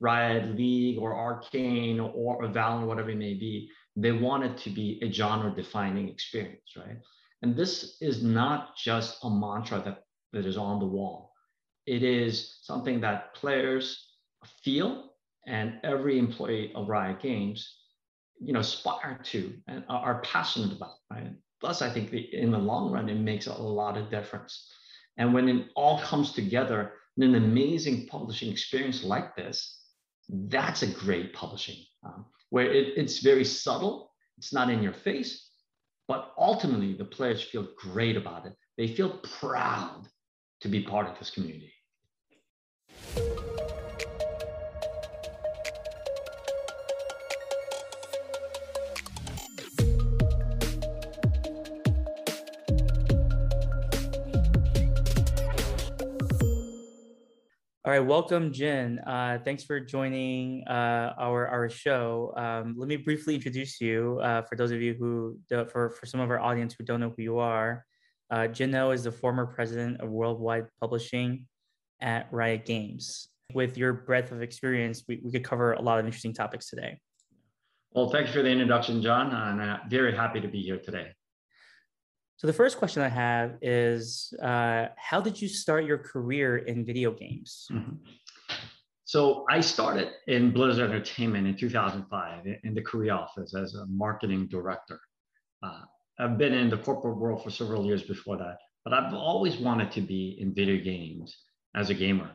Riot League or Arcane or, or Valorant, whatever it may be, they want it to be a genre defining experience, right? And this is not just a mantra that, that is on the wall. It is something that players feel and every employee of Riot Games, you know, aspire to and are passionate about, right? Plus, I think in the long run, it makes a lot of difference. And when it all comes together an amazing publishing experience like this, that's a great publishing um, where it, it's very subtle, it's not in your face, but ultimately the players feel great about it. They feel proud to be part of this community. All right, welcome, Jin. Uh, thanks for joining uh, our our show. Um, let me briefly introduce you uh, for those of you who, for for some of our audience who don't know who you are. Uh, Noh is the former president of Worldwide Publishing at Riot Games. With your breadth of experience, we, we could cover a lot of interesting topics today. Well, thank you for the introduction, John. And I'm uh, very happy to be here today. So the first question I have is, uh, how did you start your career in video games? Mm-hmm. So I started in Blizzard Entertainment in 2005 in the Korea office as a marketing director. Uh, I've been in the corporate world for several years before that, but I've always wanted to be in video games as a gamer.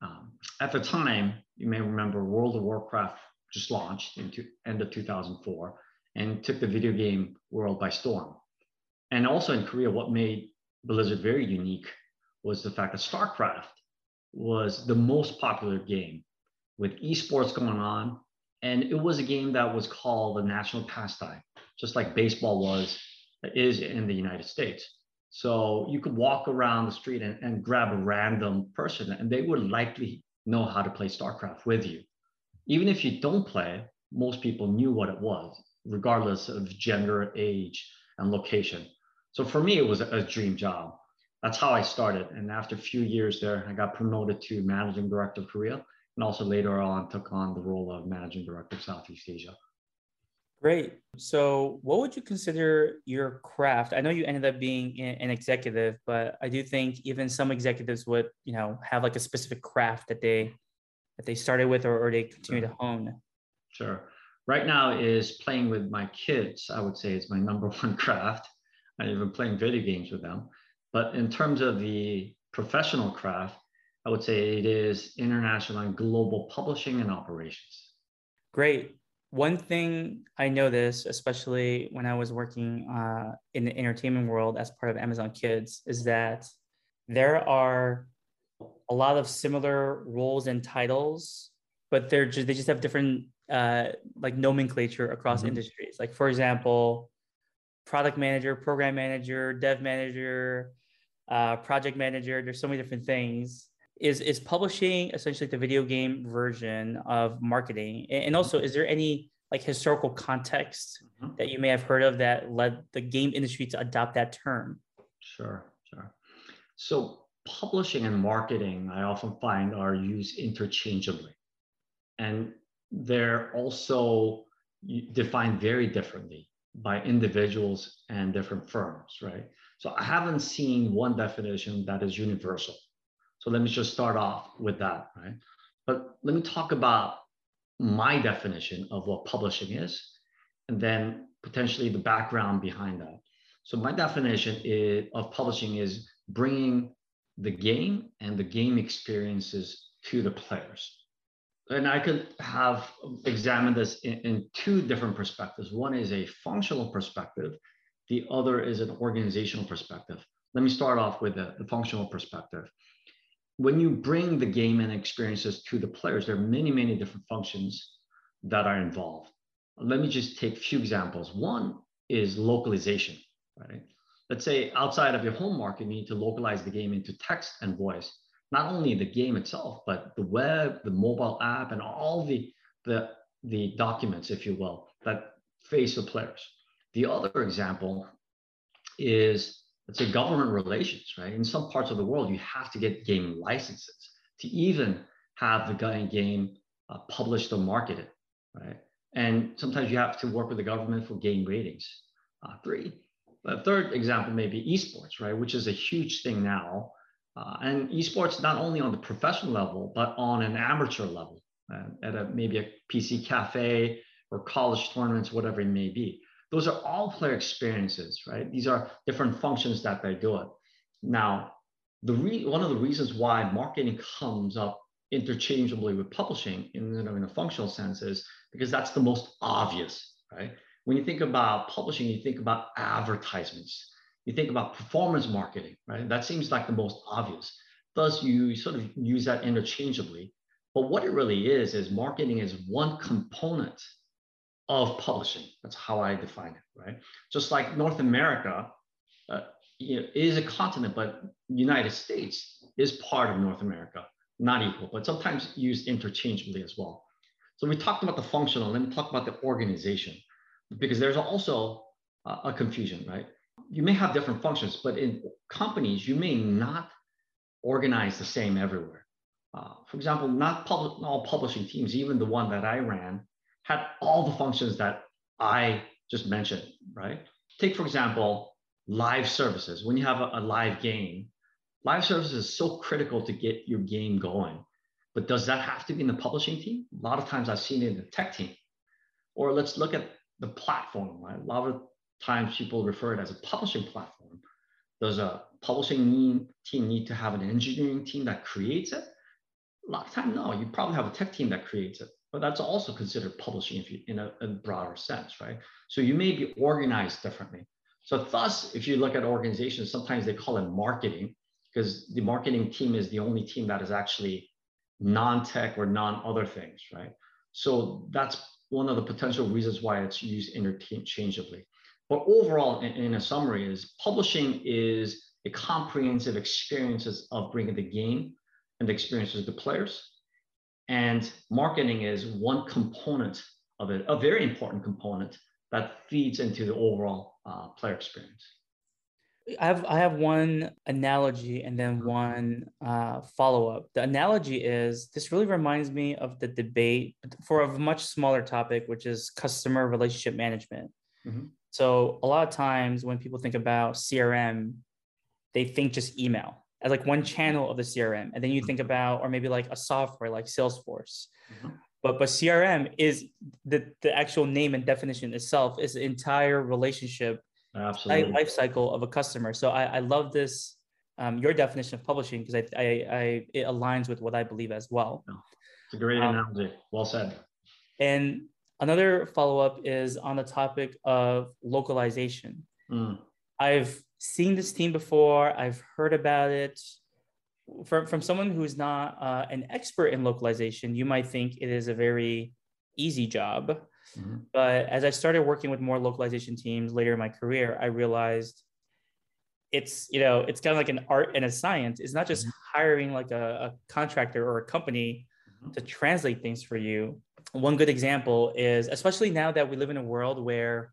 Um, at the time, you may remember World of Warcraft just launched in two, end of 2004 and took the video game world by storm. And also in Korea, what made Blizzard very unique was the fact that StarCraft was the most popular game with esports going on. And it was a game that was called a national pastime, just like baseball was, is in the United States. So you could walk around the street and, and grab a random person, and they would likely know how to play StarCraft with you. Even if you don't play, most people knew what it was, regardless of gender, age, and location. So for me, it was a dream job. That's how I started. And after a few years there, I got promoted to managing director of Korea, and also later on took on the role of managing director of Southeast Asia. Great. So, what would you consider your craft? I know you ended up being an executive, but I do think even some executives would, you know, have like a specific craft that they that they started with or, or they continue sure. to hone. Sure. Right now is playing with my kids. I would say is my number one craft and even playing video games with them. But in terms of the professional craft, I would say it is international and global publishing and operations. Great. One thing I noticed, especially when I was working uh, in the entertainment world as part of Amazon Kids, is that there are a lot of similar roles and titles, but they're just they just have different uh, like nomenclature across mm-hmm. industries. Like for example, product manager, program manager, dev manager, uh, project manager. There's so many different things. Is is publishing essentially the video game version of marketing? And also, is there any like historical context mm-hmm. that you may have heard of that led the game industry to adopt that term? Sure, sure. So publishing and marketing, I often find are used interchangeably, and they're also defined very differently by individuals and different firms, right? So I haven't seen one definition that is universal. So let me just start off with that, right? But let me talk about my definition of what publishing is, and then potentially the background behind that. So my definition is, of publishing is bringing the game and the game experiences to the players and I could have examined this in, in, two different perspectives. One is a functional perspective, the other is an organizational perspective. Let me start off with the, the functional perspective. When you bring the game and experiences to the players, there are many, many different functions that are involved. Let me just take a few examples. One is localization, right? Let's say outside of your home market, you need to localize the game into text and voice not only the game itself, but the web, the mobile app, and all the, the, the documents, if you will, that face the players. The other example is, let's say, government relations, right? In some parts of the world, you have to get game licenses to even have the game uh, published or marketed, right? And sometimes you have to work with the government for game ratings. Uh, three, a third example may be esports, right, which is a huge thing now. Uh, and esports not only on the professional level, but on an amateur level, uh, at a maybe a PC cafe or college tournaments, whatever it may be. Those are all player experiences, right? These are different functions that they do it. Now, the re- one of the reasons why marketing comes up interchangeably with publishing in, you know, in a functional sense is because that's the most obvious, right? When you think about publishing, you think about advertisements, you think about performance marketing, right? That seems like the most obvious. Thus, you sort of use that interchangeably. But what it really is, is marketing is one component of publishing. That's how I define it, right? Just like North America uh, you know, is a continent, but United States is part of North America, not equal, but sometimes used interchangeably as well. So we talked about the functional, let me talk about the organization, because there's also a confusion, right? You may have different functions, but in companies, you may not organize the same everywhere. Uh, for example, not public, all publishing teams, even the one that I ran, had all the functions that I just mentioned, right? Take, for example, live services. When you have a, a live game, live services is so critical to get your game going. But does that have to be in the publishing team? A lot of times I've seen it in the tech team. Or let's look at the platform, right? A lot of times people refer it as a publishing platform. Does a publishing team need to have an engineering team that creates it? A lot of time, no. You probably have a tech team that creates it, but that's also considered publishing if you, in a, a broader sense, right? So you may be organized differently. So thus, if you look at organizations, sometimes they call it marketing because the marketing team is the only team that is actually non-tech or non-other things, right? So that's one of the potential reasons why it's used interchangeably. But overall, in, in a summary, is publishing is a comprehensive experiences of bringing the game and the experiences to players. And marketing is one component of it, a very important component that feeds into the overall uh, player experience. I have I have one analogy and then one uh, follow up. The analogy is this really reminds me of the debate for a much smaller topic, which is customer relationship management. Mm-hmm. So a lot of times when people think about CRM, they think just email as like one channel of the CRM, and then you think mm-hmm. about or maybe like a software like Salesforce. Mm-hmm. But but CRM is the the actual name and definition itself is the entire relationship Absolutely. life cycle of a customer. So I, I love this um, your definition of publishing because I, I, I it aligns with what I believe as well. It's a great um, analogy. Well said. And another follow up is on the topic of localization. Mm. I've seen this team before. I've heard about it. From, from someone who's not uh, an expert in localization, you might think it is a very easy job. Mm-hmm. But as I started working with more localization teams later in my career, I realized it's you know it's kind of like an art and a science. It's not just mm-hmm. hiring like a, a, contractor or a company mm-hmm. to translate things for you. One good example is especially now that we live in a world where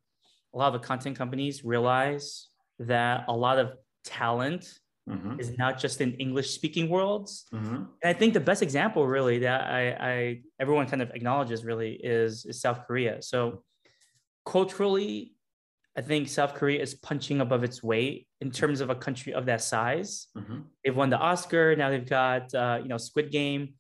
a lot of the content companies realize that a lot of talent mm-hmm. is not just in English speaking worlds. Mm-hmm. And I think the best example really that I, I everyone kind of acknowledges really is, is South Korea. So culturally, I think South Korea is punching above its weight in terms of a country of that size. Mm-hmm. They've won the Oscar. Now they've got uh, you know Squid Game,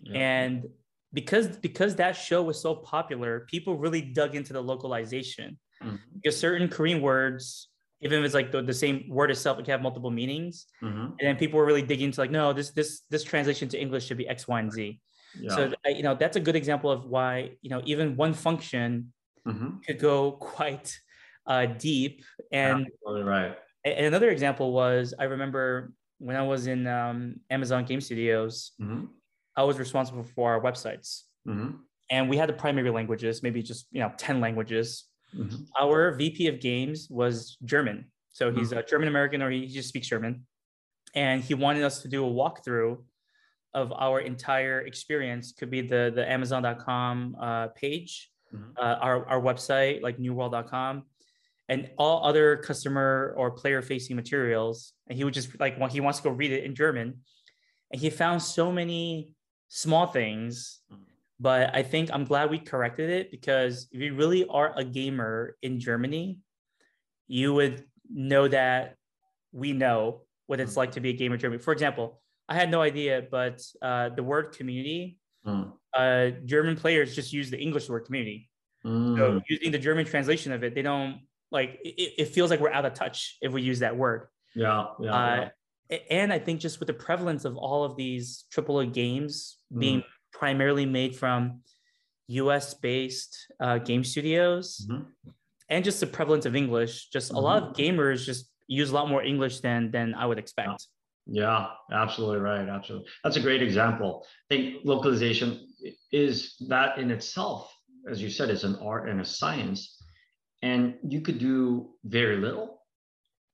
yeah. and because because that show was so popular, people really dug into the localization. Mm-hmm. Because certain Korean words even if it's like the, the same word itself, it can have multiple meanings. Mm-hmm. And then people were really digging into like, no, this this this translation to English should be X, Y, and Z. Yeah. So you know that's a good example of why you know even one function mm-hmm. could go quite uh, deep. And Absolutely right. And another example was I remember when I was in um, Amazon Game Studios, mm-hmm. I was responsible for our websites, mm-hmm. and we had the primary languages, maybe just you know ten languages Mm-hmm. Our VP of games was German. So he's mm-hmm. a German American or he just speaks German. And he wanted us to do a walkthrough of our entire experience. Could be the, the Amazon.com uh, page, mm-hmm. uh, our, our website, like newworld.com, and all other customer or player facing materials. And he would just like, well, he wants to go read it in German. And he found so many small things. Mm-hmm. But I think I'm glad we corrected it because if you really are a gamer in Germany, you would know that we know what it's like to be a gamer in Germany. For example, I had no idea, but uh, the word community, mm. uh, German players just use the English word community. Mm. So using the German translation of it, they don't like it, it, feels like we're out of touch if we use that word. Yeah. Yeah, uh, yeah. And I think just with the prevalence of all of these AAA games mm. being primarily made from US based uh, game studios mm-hmm. and just the prevalence of English, just mm-hmm. a lot of mm-hmm. gamers just use a lot more English than than I would expect. Yeah, absolutely right. Absolutely. That's a great example. I think localization is that in itself, as you said, is an art and a science. And you could do very little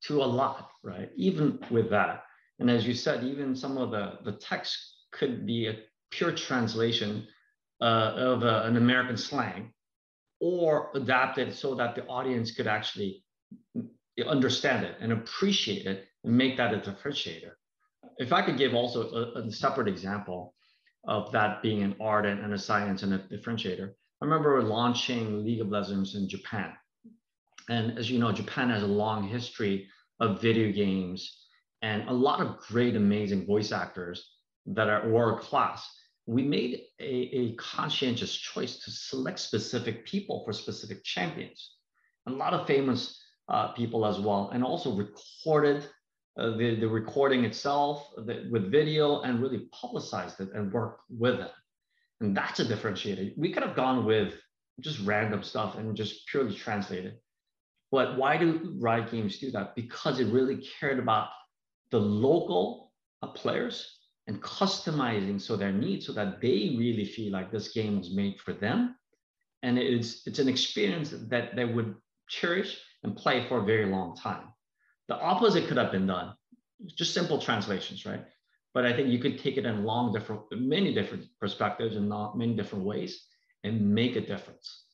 to a lot, right? Even with that. And as you said, even some of the, the text could be a pure translation uh, of uh, an American slang or adapted so that the audience could actually understand it and appreciate it and make that a differentiator. If I could give also a, a separate example of that being an art and, and, a science and a differentiator, I remember launching League of Legends in Japan. And as you know, Japan has a long history of video games and a lot of great, amazing voice actors that are world class. We made a, a conscientious choice to select specific people for specific champions. A lot of famous uh, people as well, and also recorded uh, the, the recording itself the, with video and really publicized it and worked with it. And that's a differentiator. We could have gone with just random stuff and just purely translated. But why do Riot Games do that? Because it really cared about the local uh, players and customizing so their needs so that they really feel like this game was made for them. And it's, it's an experience that they would cherish and play for a very long time. The opposite could have been done, just simple translations, right? But I think you could take it in long different, many different perspectives and not many different ways and make a difference.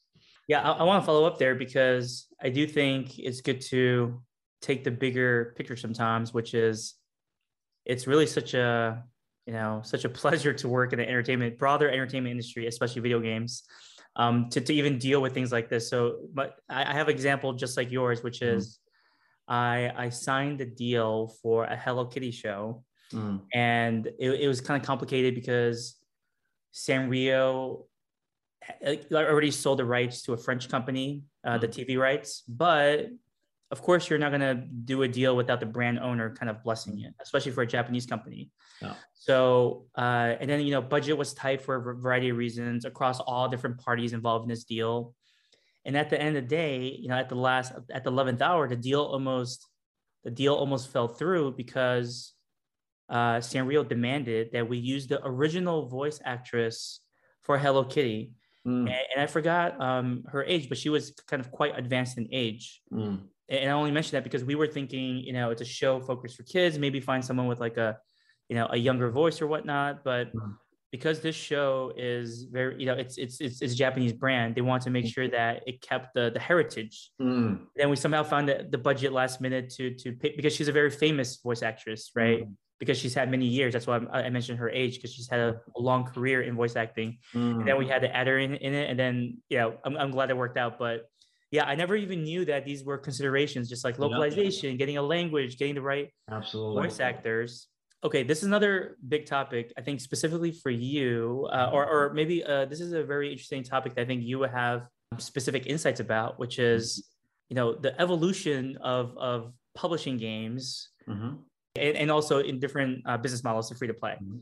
Yeah, I, I want to follow up there because I do think it's good to take the bigger picture sometimes, which is it's really such a you know such a pleasure to work in the entertainment broader entertainment industry especially video games um, to, to even deal with things like this. So, but I, I have an example just like yours, which mm-hmm. is mm. I, I signed a deal for a Hello Kitty show. Mm. And it, it was kind of complicated because Sanrio already sold the rights to a French company, uh, mm. the TV rights, but of course you're not going to do a deal without the brand owner kind of blessing it especially for a japanese company yeah. so uh, and then you know budget was tight for a variety of reasons across all different parties involved in this deal and at the end of the day you know at the last at the 11th hour the deal almost the deal almost fell through because uh, Sanrio demanded that we use the original voice actress for Hello Kitty. Mm. And, and, I forgot um, her age, but she was kind of quite advanced in age. Mm and I only mention that because we were thinking, you know, it's a show focused for kids, maybe find someone with like a, you know, a younger voice or whatnot. But mm-hmm. because this show is very, you know, it's it's it's, it's a Japanese brand, they want to make sure that it kept the the heritage. Mm. Then we somehow found the, the budget last minute to to pay because she's a very famous voice actress, right? Mm. Because she's had many years. That's why I, mentioned her age because she's had a, a, long career in voice acting. Mm. And then we had to add her in, in it, and then yeah, I'm I'm glad it worked out, but yeah, I never even knew that these were considerations, just like localization, yeah. getting a language, getting the right absolutely voice actors. Okay, this is another big topic. I think specifically for you, uh, or or maybe uh, this is a very interesting topic that I think you would have specific insights about, which is you know the evolution of of publishing games, mm-hmm. and, and also in different uh, business models to free to play. Mm-hmm.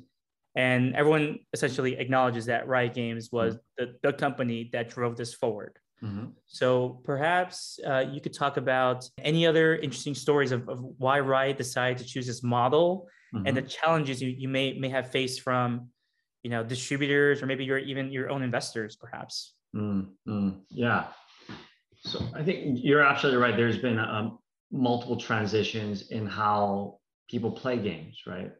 And everyone essentially acknowledges that Riot Games was mm-hmm. the, the company that drove this forward. Mm-hmm. So perhaps uh, you could talk about any other interesting stories of, of why Riot decided to choose this model mm-hmm. and the challenges you, you may may have faced from you know distributors or maybe your even your own investors perhaps. Mm-hmm. Yeah. So I think you're absolutely right. There's been um, multiple transitions in how people play games, right?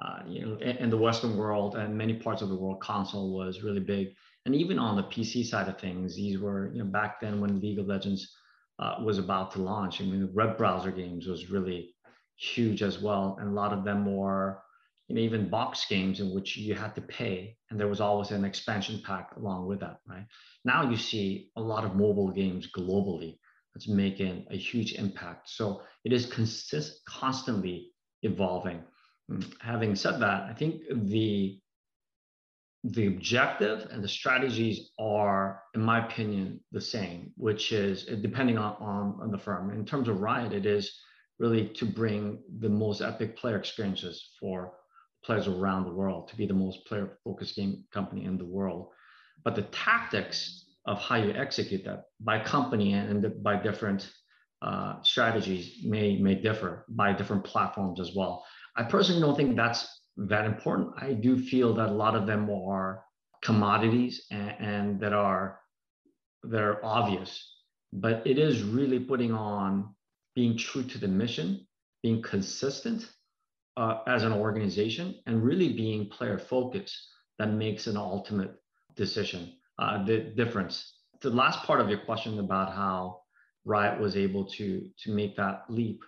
Uh, you know, in, in the Western world and many parts of the world, console was really big and even on the PC side of things, these were, you know, back then when League of Legends uh, was about to launch, I mean, the web browser games was really huge as well. And a lot of them were, you know, even box games in which you had to pay and there was always an expansion pack along with that, right? Now you see a lot of mobile games globally that's making a huge impact. So it is consist constantly evolving. Mm, having said that, I think the the objective and the strategies are, in my opinion, the same, which is depending on, on, on the firm. In terms of Riot, it is really to bring the most epic player experiences for players around the world, to be the most player focused game company in the world. But the tactics of how you execute that by company and by different uh, strategies may, may differ by different platforms as well. I personally don't think that's that important. I do feel that a lot of them are commodities and, and that are that are obvious, but it is really putting on being true to the mission, being consistent uh, as an organization, and really being player focused that makes an ultimate decision, uh, the difference. The last part of your question about how Riot was able to to make that leap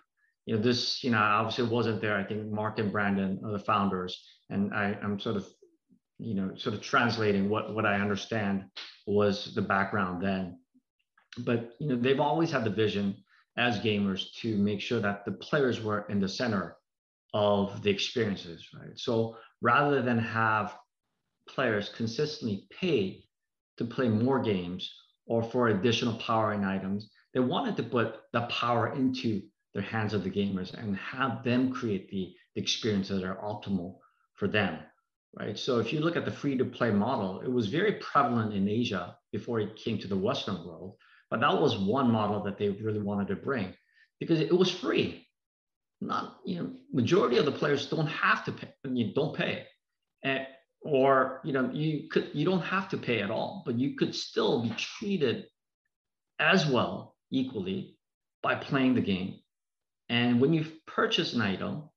you know, this, you know, obviously wasn't there. I think Marc and Brandon are the founders, and I, I'm sort of, you know, sort of translating what what I understand was the background then. But you know, they've always had the vision as gamers to make sure that the players were in the center of the experiences, right? So rather than have players consistently pay to play more games or for additional powering items, they wanted to put the power into their hands of the gamers and have them create the, the experiences that are optimal for them right? So if you look at the free to play model it was very prevalent in asia before it came to the western world but that was one model that they really wanted to bring because it was free. Not you know majority of the players don't have to pay you don't pay. And, or you know you could you don't have to pay at all but you could still be treated as well equally by playing the game and when you purchase an item,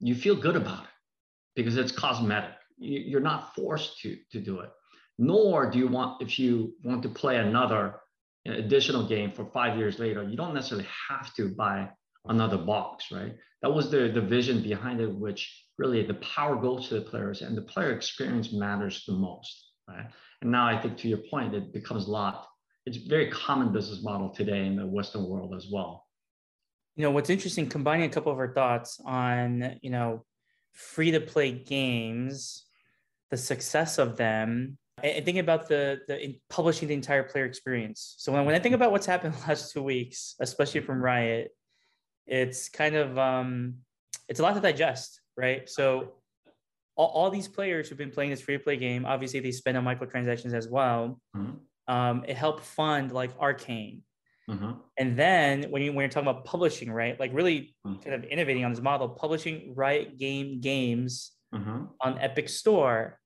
you feel good about it because it's cosmetic. You're not forced to, to do it. Nor do you want, if you want to play another additional game for five years later, you don't necessarily have to buy another box, right? That was the, the vision behind it, which really the power goes to the players and the player experience matters the most, right? And now I think to your point, it becomes a lot, it's a very common business model today in the Western world as well you know what's interesting combining a couple of our thoughts on you know free to play games the success of them and thinking about the the publishing the entire player experience. So when, when i think about what's happened the last two weeks especially from riot it's kind of um it's a lot to digest right? So all, all these players who've been playing this free to play game obviously they spend on microtransactions as well. Mm-hmm. um, it helped fund like Arcane Mm-hmm. And then when you when you're talking about publishing, right? Like really mm-hmm. kind of innovating on this model, publishing Riot Game games mm-hmm. on Epic Store,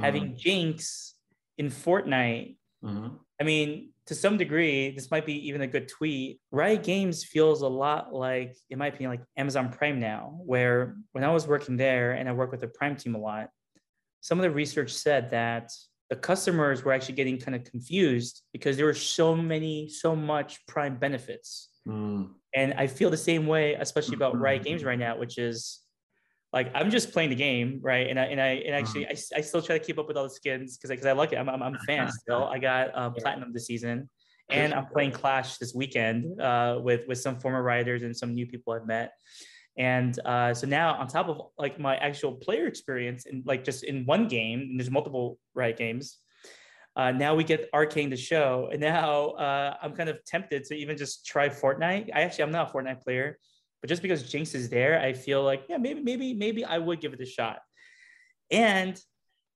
having mm-hmm. Jinx in Fortnite. Mm-hmm. I mean, to some degree, this might be even a good tweet. Riot Games feels a lot like, in my opinion, like Amazon Prime now, where when I was working there and I work with the Prime team a lot, some of the research said that the customers were actually getting kind of confused because there were so many, so much prime benefits. Mm. And I feel the same way, especially about mm-hmm. Riot Games right now, which is like I'm just playing the game, right? And I and I and actually mm. I, I still try to keep up with all the skins because because I, I like it. I'm, I'm, I'm a fan still. I got uh, platinum this season, and I'm playing Clash this weekend uh, with with some former writers and some new people I've met. And uh, so now, on top of like my actual player experience, and like just in one game, and there's multiple Riot games. Uh, now we get Arcane to show, and now uh, I'm kind of tempted to even just try Fortnite. I actually I'm not a Fortnite player, but just because Jinx is there, I feel like yeah, maybe maybe maybe I would give it a shot. And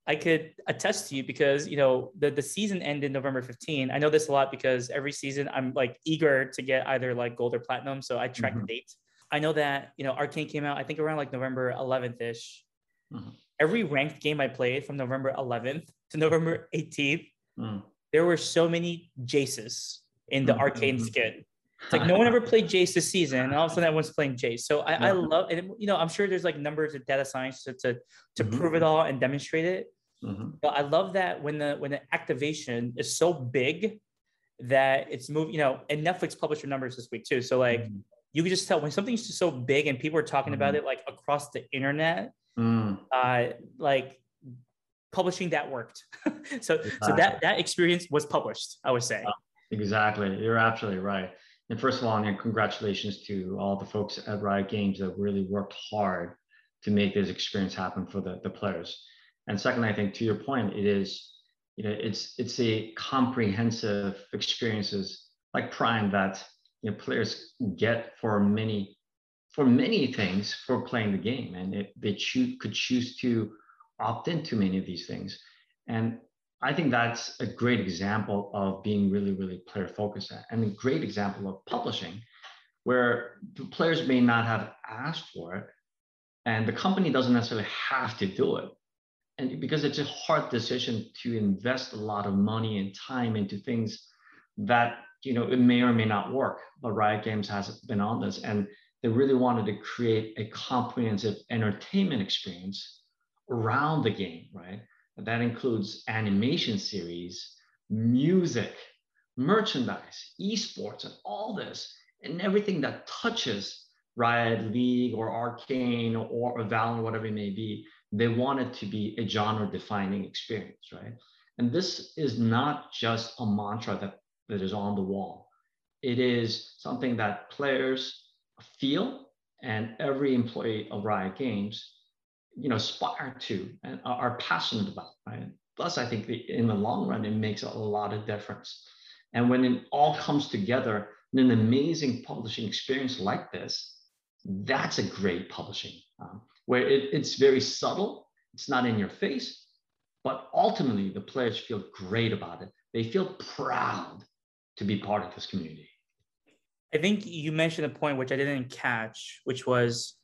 I could attest to you because you know the the season ended November 15. I know this a lot because every season I'm like eager to get either like gold or platinum, so I track mm-hmm. the date. I know that you know Arcane came out I think around like November 11th ish. Mm-hmm. Every ranked game I played from November 11th to November 18th, mm. there were so many Jaces in the mm-hmm. Arcane mm-hmm. skin. It's like no one ever played Jace this season, and all of a sudden everyone's playing Jace. So I, I love and You know, I'm sure there's like numbers of data science to to, to mm-hmm. prove it all and demonstrate it. Mm-hmm. But I love that when the when the activation is so big that it's moving. You know, and Netflix published their numbers this week too. So like mm-hmm you could just tell when something's just so big and people are talking mm-hmm. about it like across the internet mm. uh, like publishing that worked. so exactly. so that that experience was published. I would say. Exactly, you're absolutely right. And first of all, and congratulations to all the folks at Riot Games that really worked hard to make this experience happen for the, the players. And second, I think to your point, it is, you know, it's it's a comprehensive experiences like Prime that you know players get for many for many things for playing the game, and it, they could choose to opt into many of these things. And I think that's a great example of being really, really player focused and a great example of publishing where the players may not have asked for it and the company doesn't necessarily have to do it. And because it's a hard decision to invest a lot of money and time into things that, you know, it may or may not work, but Riot Games has been on this and they really wanted to create a comprehensive entertainment experience around the game, right? That includes animation series, music, merchandise, esports, and all this, and everything that touches Riot League or Arcane or, or Valorant, whatever it may be. They want it to be a genre defining experience, right? And this is not just a mantra that, that is on the wall. It is something that players feel and every employee of Riot Games you know aspire to and are passionate about right? Plus i think in the long run it makes a lot of difference. And when it all comes together in an amazing publishing experience like this that's a great publishing um, where it, it's very subtle it's not in your face but ultimately the players feel great about it. They feel proud to be part of this community i think you mentioned a point which i didn't catch which was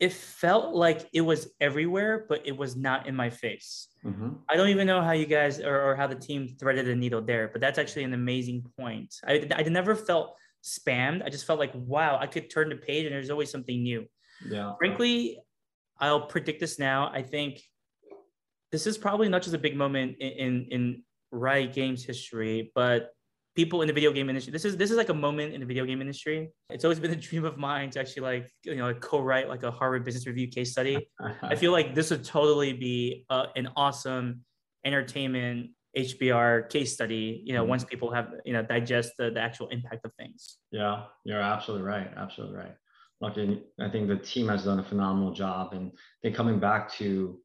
it felt like it was everywhere, but it was not in my face. Mm-hmm. I don't even know how you guys or, or, how the team threaded the needle there, but that's actually an amazing point. I, I never felt spammed. I just felt like, wow, I could turn the page and there's always something new. Yeah. Frankly, I'll predict this now. I think this is probably not just a big moment in, in, in Riot Games history, but people in the video game industry. This is this is like a moment in the video game industry. It's always been a dream of mine to actually like you know like co-write like a Harvard Business Review case study. I feel like this would totally be uh, an awesome entertainment HBR case study. You know, mm-hmm. once people have you know digest the, the actual impact of things. Yeah, you're absolutely right. Absolutely right. Look, I think the team has done a phenomenal job, and then coming back to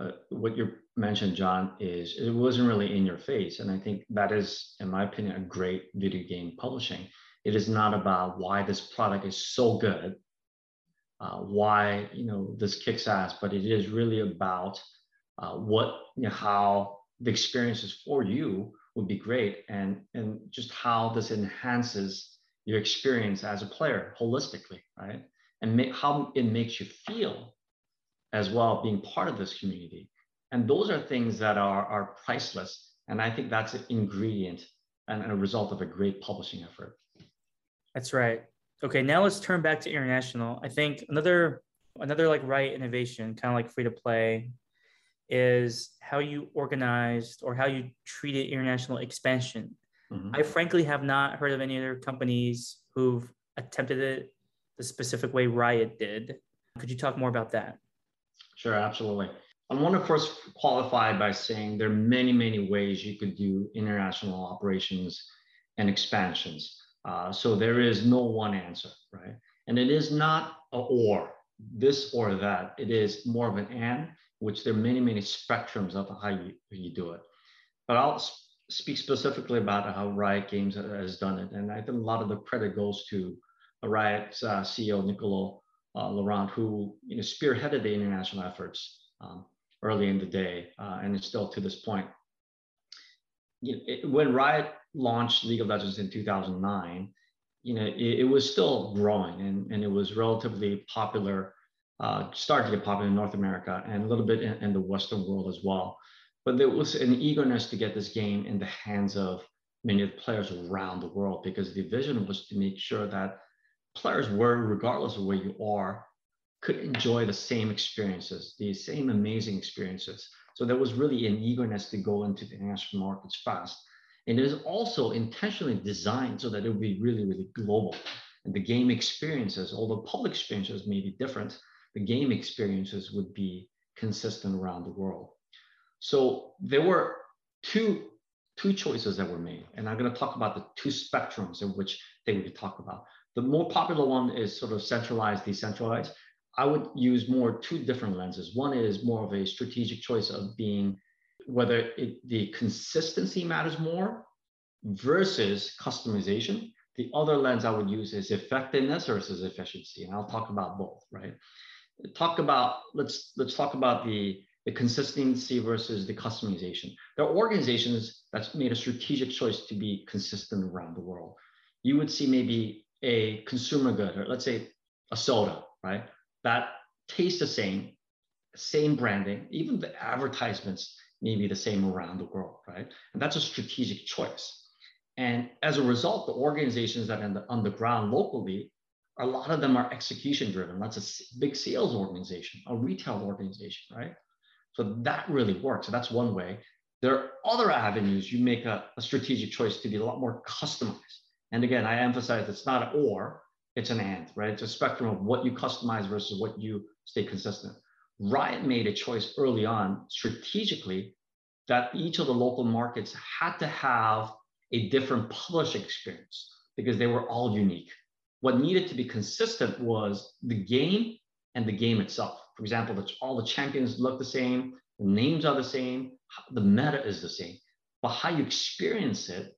uh, what you're mentioned, John, is it wasn't really in your face. And I think that is, in my opinion, a great video game publishing. It is not about why this product is so good, uh, why you know this kicks ass, but it is really about uh, what you know, how the experiences for you would be great, and and just how this enhances your experience as a player holistically, right? And make, how it makes you feel as well, being part of this community and those are things that are, are priceless. And I think that's an ingredient and a result of a great publishing effort. That's right. Okay, now let's turn back to international. I think another another like Riot innovation, kind of like free to play, is how you organized or how you treated international expansion. Mm-hmm. I frankly have not heard of any other companies who've attempted it the specific way Riot did. Could you talk more about that? Sure, absolutely. I want to first qualify by saying there are many, many ways you could do international operations and expansions. Uh, so there is no one answer, right? And it is not a or, this or that. It is more of an and, which there are many, many spectrums of how you, you do it. But I'll speak specifically about how Riot Games has done it. And I think a lot of the credit goes to Riot's uh, CEO, Nicolo uh, Laurent, who you know, spearheaded the international efforts. Um, early in the day, uh, and it's still to this point. It, when Riot launched League of Legends in 2009, you know, it, it was still growing and, and it was relatively popular, uh, started to get popular in North America and a little bit in, in the Western world as well. But there was an eagerness to get this game in the hands of many of the players around the world because the vision was to make sure that players were, regardless of where you are, could enjoy the same experiences, the same amazing experiences. So there was really an eagerness to go into the international markets fast. And it is also intentionally designed so that it would be really, really global. And the game experiences, although public experiences may be different, the game experiences would be consistent around the world. So there were two two choices that were made, and I'm going to talk about the two spectrums in which they would talk about. The more popular one is sort of centralized, decentralized. I would use more two different lenses. One is more of a strategic choice of being whether it, the consistency matters more versus customization. The other lens I would use is effectiveness versus efficiency, and I'll talk about both. Right? Talk about let's let's talk about the the consistency versus the customization. There are organizations that's made a strategic choice to be consistent around the world. You would see maybe a consumer good, or let's say a soda, right? That tastes the same, same branding, even the advertisements may be the same around the world, right? And that's a strategic choice. And as a result, the organizations that are the, on the ground locally, a lot of them are execution driven. That's a big sales organization, a retail organization, right? So that really works. So that's one way. There are other avenues you make a, a strategic choice to be a lot more customized. And again, I emphasize it's not an or, it's an and, right? It's a spectrum of what you customize versus what you stay consistent. Riot made a choice early on strategically that each of the local markets had to have a different publishing experience because they were all unique. What needed to be consistent was the game and the game itself. For example, that all the champions look the same, the names are the same, the meta is the same, but how you experience it,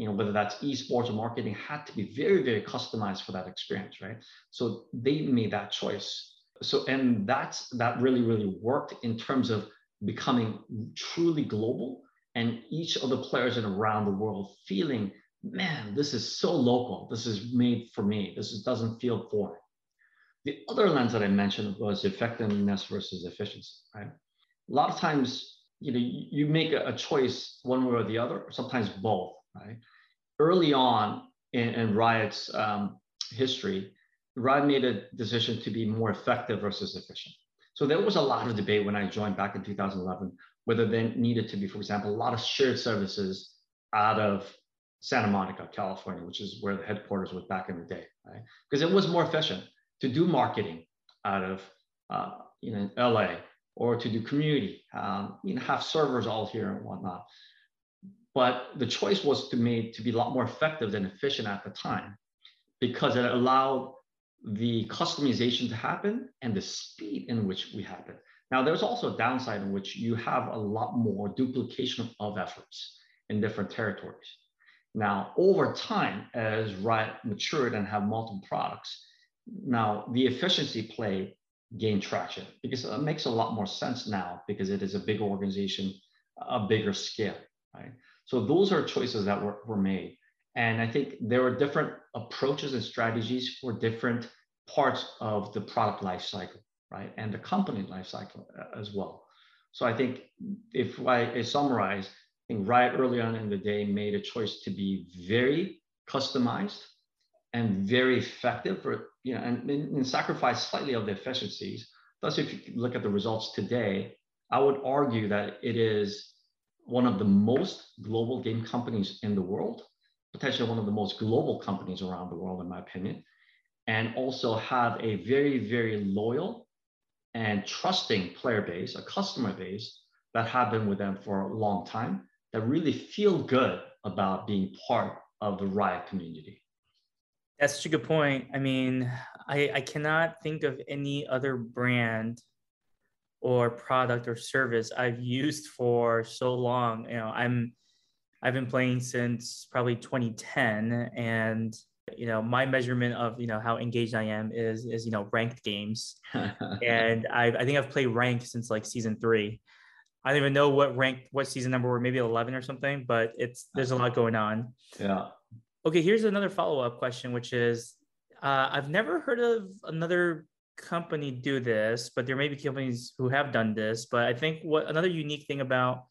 you know, whether that's esports or marketing, had to be very, very customized for that experience, right? So they made that choice. So and that's that really, really worked in terms of becoming truly global and each of the players in around the world feeling, man, this is so local. This is made for me. This is, doesn't feel foreign. The other lens that I mentioned was effectiveness versus efficiency, right? A lot of times, you know, you make a choice one way or the other, sometimes both, right? Early on in, in Riot's um, history, Riot made a decision to be more effective versus efficient. So there was a lot of debate when I joined back in 2011 whether there needed to be, for example, a lot of shared services out of Santa Monica, California, which is where the headquarters was back in the day, right? Because it was more efficient to do marketing out of uh, you know LA or to do community, um, you know, have servers all here and whatnot. But the choice was to made to be a lot more effective than efficient at the time because it allowed the customization to happen and the speed in which we happen. Now, there's also a downside in which you have a lot more duplication of efforts in different territories. Now, over time, as Riot matured and have multiple products, now, the efficiency play gained traction because it makes a lot more sense now because it is a big organization, a bigger scale, right? So those are choices that were, were made. And I think there were different approaches and strategies for different parts of the product life cycle, Riot? And the company life cycle uh, as well. So I think if I summarize, I think right early on in the day made a choice to be very customized and very effective for you know and, and sacrifice slightly of the efficiencies thus if you look at the results today i would argue that it is one of the most global game companies in the world potentially one of the most global companies around the world in my opinion and also have a very very loyal and trusting player base a customer base that have been with them for a long time that really feel good about being part of the riot community that's such a good point. I mean, I, I cannot think of any other brand or product or service I've used for so long. You know, I'm I've been playing since probably 2010 and you know my measurement of you know how engaged i am is is you know ranked games. And I, I think i've played ranked since like season three. I don't even know what rank what season number we're maybe 11 or something but it's there's a lot going on. Yeah. Okay, here's another follow up question, which is uh, I've never heard of another company do this, but there may be companies who have done this. But I think what another unique thing about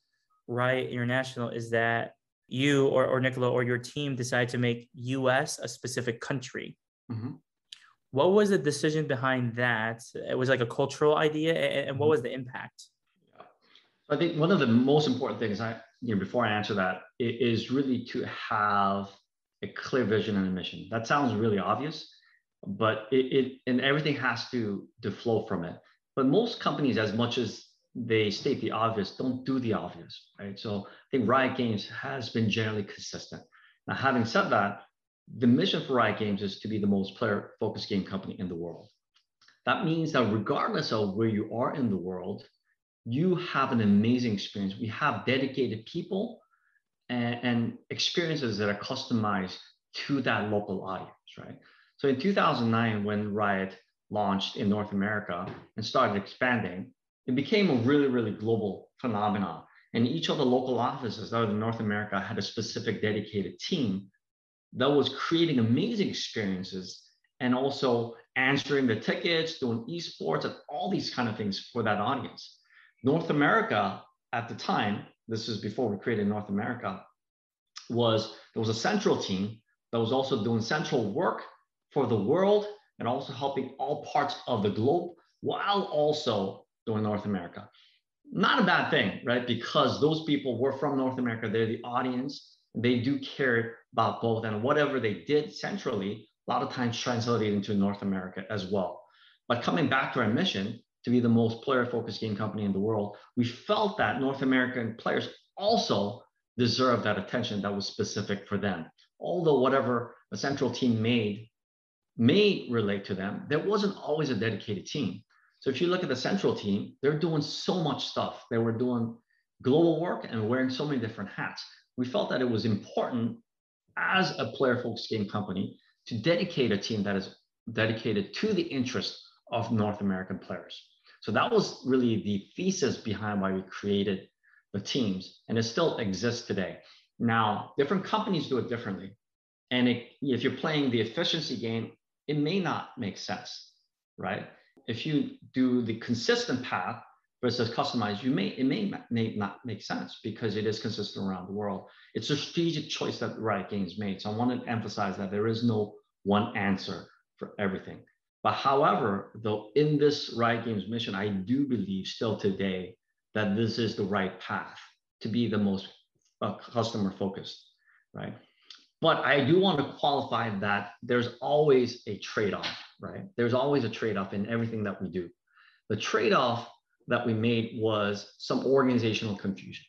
Riot International is that you or, or Nicolo or your team decided to make US a specific country. Mm-hmm. What was the decision behind that? It was like a cultural idea, and what mm-hmm. was the impact? I think one of the most important things I, you know, before I answer that, is really to have a clear vision and a mission. That sounds really obvious, but it, it and everything has to to flow from it. But most companies, as much as they state the obvious, don't do the obvious, right? So I think Riot Games has been generally consistent. Now, having said that, the mission for Riot Games is to be the most player-focused game company in the world. That means that regardless of where you are in the world, you have an amazing experience. We have dedicated people and, and experiences that are customized to that local audience, right? So in 2009, when Riot launched in North America and started expanding, it became a really, really global phenomenon. And each of the local offices out of North America had a specific dedicated team that was creating amazing experiences and also answering the tickets, doing esports, and all these kind of things for that audience. North America at the time, this is before we created North America, was there was a central team that was also doing central work for the world and also helping all parts of the globe while also doing North America. Not a bad thing, right? Because those people were from North America, they're the audience, they do care about both, and whatever they did centrally, a lot of times translated into North America as well. But coming back to our mission to be the most player focused game company in the world, we felt that North American players also deserve that attention that was specific for them. Although whatever a central team made may relate to them, there wasn't always a dedicated team. So if you look at the central team, they're doing so much stuff. They were doing global work and wearing so many different hats. We felt that it was important as a player focused game company to dedicate a team that is dedicated to the interest of North American players. So that was really the thesis behind why we created the teams, and it still exists today. Now, different companies do it differently. And it, if you're playing the efficiency game, it may not make sense, right? if you do the consistent path versus customized, you may it may, may not make sense because it is consistent around the world. It's a strategic choice that Riot Games made. So I want to emphasize that there is no one answer for everything. But however, though in this Riot Games mission, I do believe still today that this is the right path to be the most uh, customer focused, right? But I do want to qualify that there's always a trade off, right? There's always a trade off in everything that we do. The trade off that we made was some organizational confusion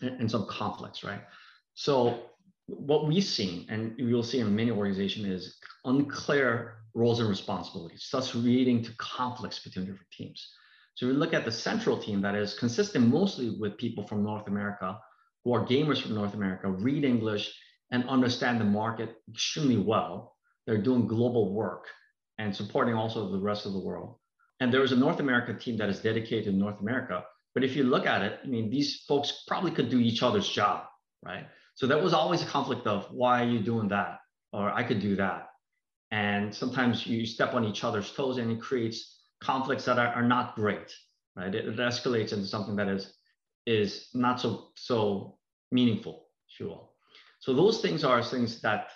and, and some conflicts, right? So, what we've seen, and you'll see in many organizations, is unclear roles and responsibilities, thus leading to conflicts between different teams. So, we look at the central team that is consistent mostly with people from North America who are gamers from North America, read English, and understand the market extremely well. They're doing global work and supporting also the rest of the world. And there is a North America team that is dedicated to North America. But if you look at it, I mean, these folks probably could do each other's job, right? So there was always a conflict of why are you doing that? Or I could do that. And sometimes you step on each other's toes and it creates conflicts that are, are not great, right? It, it escalates into something that is is not so so meaningful, if you will. So those things are things that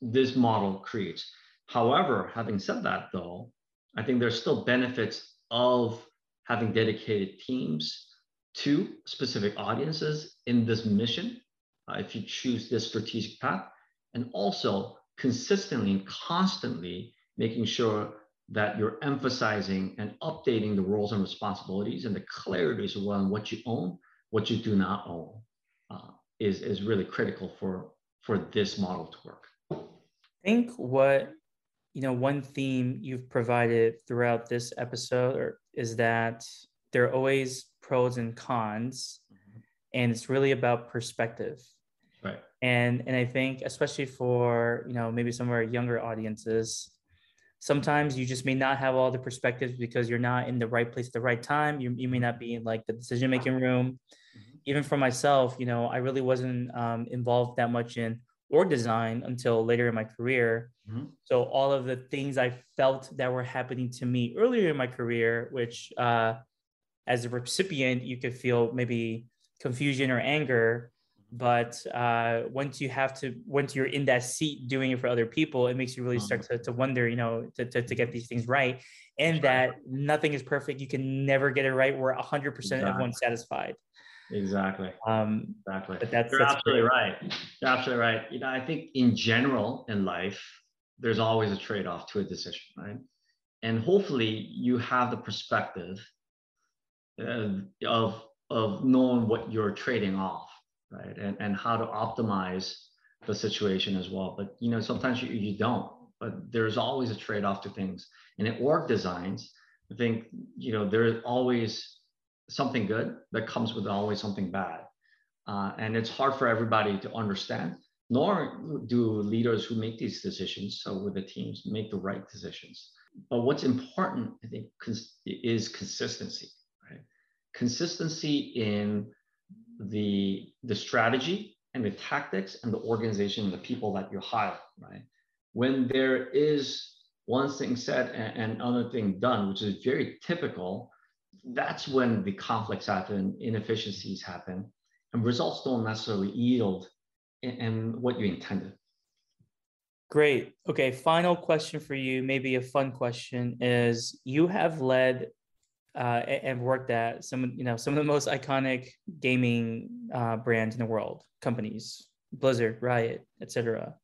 this model creates. However, having said that, though, I think there's still benefits of having dedicated teams to specific audiences in this mission, uh, if you choose this strategic path, and also consistently and constantly making sure that you're emphasizing and updating the roles and responsibilities and the clarities around what you own, what you do not own. Uh, is, is really critical for, for this model to work. I think what, you know, one theme you've provided throughout this episode is that there are always pros and cons, mm-hmm. and it's really about perspective. Right. And and I think especially for you know maybe some of our younger audiences, sometimes you just may not have all the perspectives because you're not in the right place at the right time. You, you may not be in like the decision making room even for myself, you know, I really wasn't um, involved that much in org design until later in my career. Mm-hmm. So all of the things I felt that were happening to me earlier in my career, which uh, as a recipient, you could feel maybe confusion or anger. But uh, once you have to, once you're in that seat doing it for other people, it makes you really start mm-hmm. to, to wonder, you know, to, to, to get these things right. And that nothing is perfect. You can never get it right. We're 100% exactly. everyone's satisfied. Exactly. Um, exactly. But that's, You're that's absolutely great. right. You're absolutely right. You know, I think in general in life, there's always a trade-off to a decision, right? And hopefully you have the perspective uh, of of knowing what you're trading off, right? And and how to optimize the situation as well. But you know, sometimes you, you don't. But there's always a trade-off to things. And in org designs, I think you know there's always something good that comes with always something bad. Uh, and it's hard for everybody to understand, nor do leaders who make these decisions, so with the teams, make the right decisions. But what's important, I think, cons- is consistency, right? Consistency in the, the strategy and the tactics and the organization and the people that you hire, right? When there is one thing said and, and another thing done, which is very typical, that's when the conflicts happen, inefficiencies happen, and results don't necessarily yield in, in what you intended. Great. Okay, final question for you, maybe a fun question is you have led uh, and worked at some, you know, some of the most iconic gaming uh, brands in the world, companies, Blizzard, Riot, etc.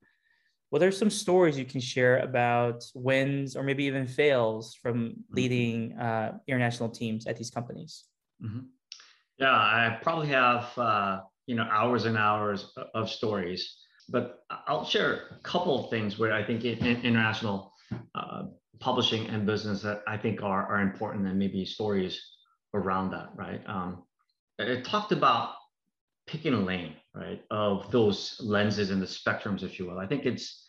What there's some stories you can share about wins or maybe even fails from mm-hmm. leading uh, international teams at these companies? Mm-hmm. Yeah, I probably have uh, you know hours and hours of stories, but I'll share a couple of things where I think in, in international uh, publishing and business that I think are, are important and maybe stories around that, right? Um, it talked about picking a lane, right, of those lenses and the spectrums, if you will. I think it's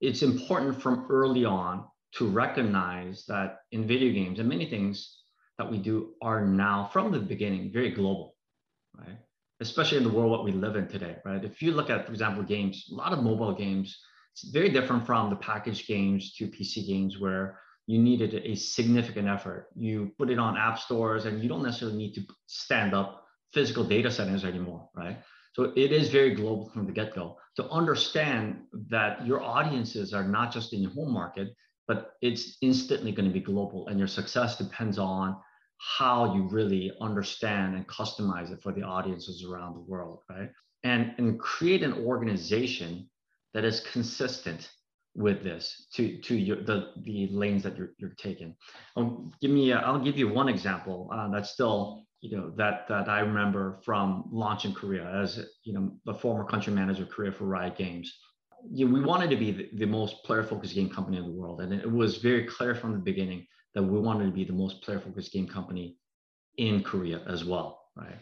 it's important from early on to recognize that in video games and many things that we do are now from the beginning very global, right? Especially in the world what we live in today, right? If you look at, for example, games, a lot of mobile games, it's very different from the packaged games to PC games where you needed a significant effort. You put it on app stores and you don't necessarily need to stand up physical data centers anymore, right? So it is very global from the get-go. To understand that your audiences are not just in your home market, but it's instantly going to be global, and your success depends on how you really understand and customize it for the audiences around the world, right? And and create an organization that is consistent with this to to your, the the lanes that you're you're taking. Um, give me i will give you one example uh, that's still you know that that I remember from launch in Korea as you know the former country manager of Korea for Riot Games. You know, we wanted to be the, the most player focused game company in the world, and it was very clear from the beginning that we wanted to be the most player focused game company in Korea as well, right?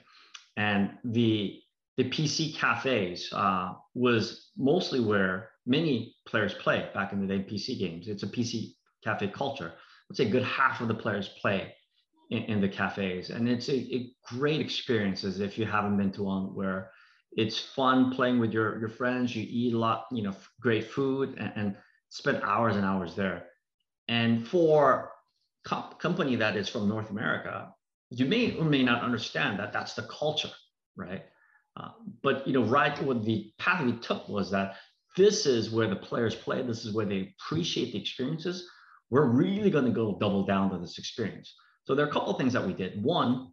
And the the PC cafes uh, was mostly where many players play back in the day. PC games, it's a PC cafe culture. Let's say a good half of the players play in, in the cafes, and it's a, a great experience as if you haven't been to one where it's fun playing with your your friends. You eat a lot, you know, great food, and, and spend hours and hours there. And for company that is from North America, you may or may not understand that that's the culture, right? Uh, but you know, right what the path we took was that this is where the players play. This is where they appreciate the experiences. We're really going to go double down to this experience. So there are a couple of things that we did. One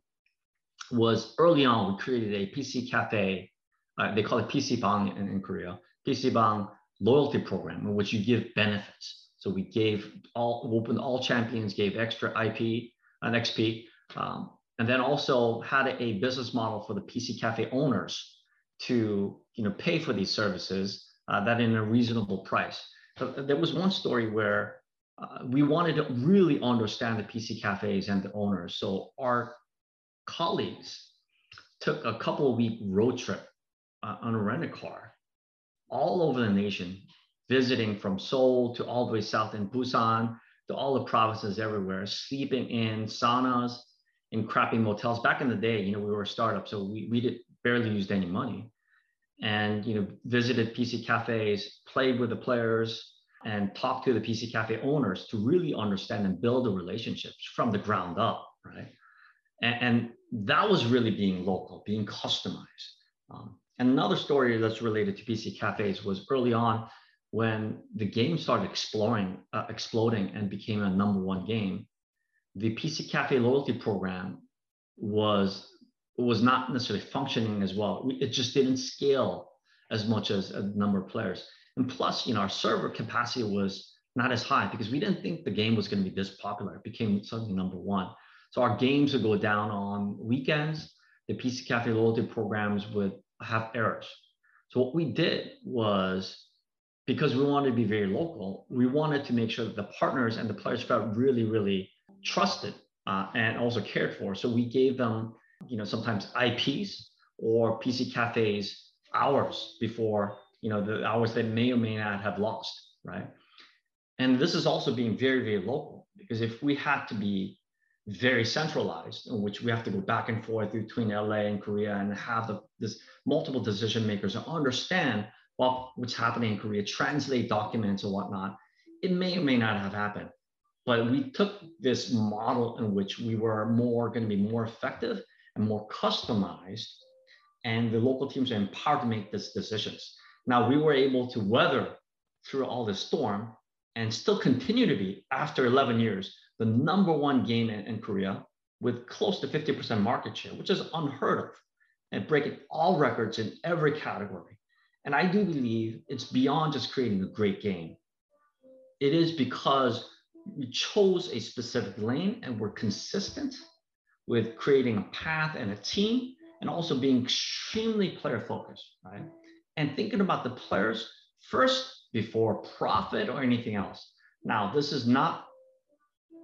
was early on we created a PC cafe. Uh, they call it PC Bang in, in Korea. PC Bang loyalty program in which you give benefits. So we gave all opened all champions, gave extra IP and XP, um, and then also had a business model for the PC Cafe owners to you know pay for these services uh, that in a reasonable price. There was one story where uh, we wanted to really understand the PC cafes and the owners. So our colleagues took a couple week road trip uh, on a rental car all over the nation visiting from Seoul to all the way south in Busan to all the provinces everywhere, sleeping in saunas, in crappy motels. Back in the day, you know, we were a startup, so we, we did barely used any money. And you know, visited PC cafes, played with the players, and talk to the PC cafe owners to really understand and build the relationships from the ground up, right? And, and that was really being local, being customized. Um, and another story that's related to PC cafes was early on, when the game started exploring, uh, exploding and became a number one game, the PC Cafe loyalty program was was not necessarily functioning as well. It just didn't scale as much as a number of players. And plus, you know, our server capacity was not as high because we didn't think the game was going to be this popular. It became suddenly number one. So our games would go down on weekends. The PC Cafe loyalty programs would have errors. So what we did was because we wanted to be very local, we wanted to make sure that the partners and the players felt really, really trusted uh, and also cared for. So we gave them, you know, sometimes IPs or PC cafes hours before, you know, the hours they may or may not have lost, right? And this is also being very, very local because if we had to be very centralized, in which we have to go back and forth between LA and Korea and have the, this multiple decision makers understand what, what's happening in Korea, translate documents and whatnot, it may or may not have happened. But we took this model in which we were more going to be more effective and more customized, and the local teams are empowered to make these decisions. Now we were able to weather through all the storm and still continue to be after 11 years the number one game in, in Korea with close to 50% market share, which is unheard of, and breaking all records in every category. And I do believe it's beyond just creating a great game. It is because we chose a specific lane and we're consistent with creating a path and a team and also being extremely player focused, right? And thinking about the players first before profit or anything else. Now, this is not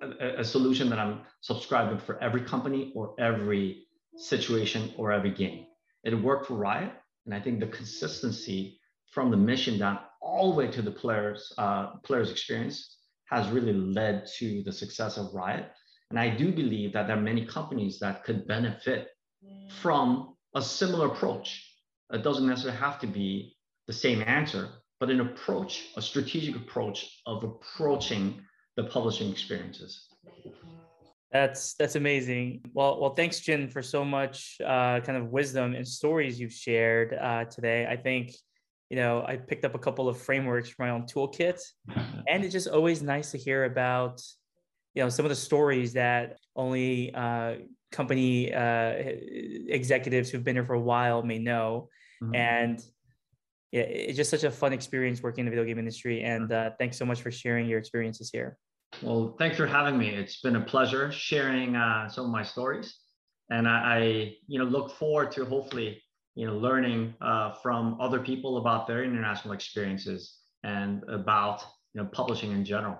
a, a, solution that I'm subscribing for every company or every situation or every game. It worked for Riot, and I think the consistency from the mission down all the way to the players uh, players experience has really led to the success of Riot. And I do believe that there are many companies that could benefit from a similar approach. It doesn't necessarily have to be the same answer, but an approach, a strategic approach of approaching the publishing experiences. That's that's amazing. Well, well, thanks, Jin, for so much uh, kind of wisdom and stories you've shared uh, today. I think you know I picked up a couple of frameworks for my own toolkit, and it's just always nice to hear about you know some of the stories that only uh, company uh, executives who've been here for a while may know, mm-hmm. and yeah, it's just such a fun experience working in the video game industry. And uh, thanks so much for sharing your experiences here. Well, thanks for having me. It's been a pleasure sharing uh, some of my stories, and I, I, you know, look forward to hopefully, you know, learning uh, from other people about their international experiences and about you know publishing in general.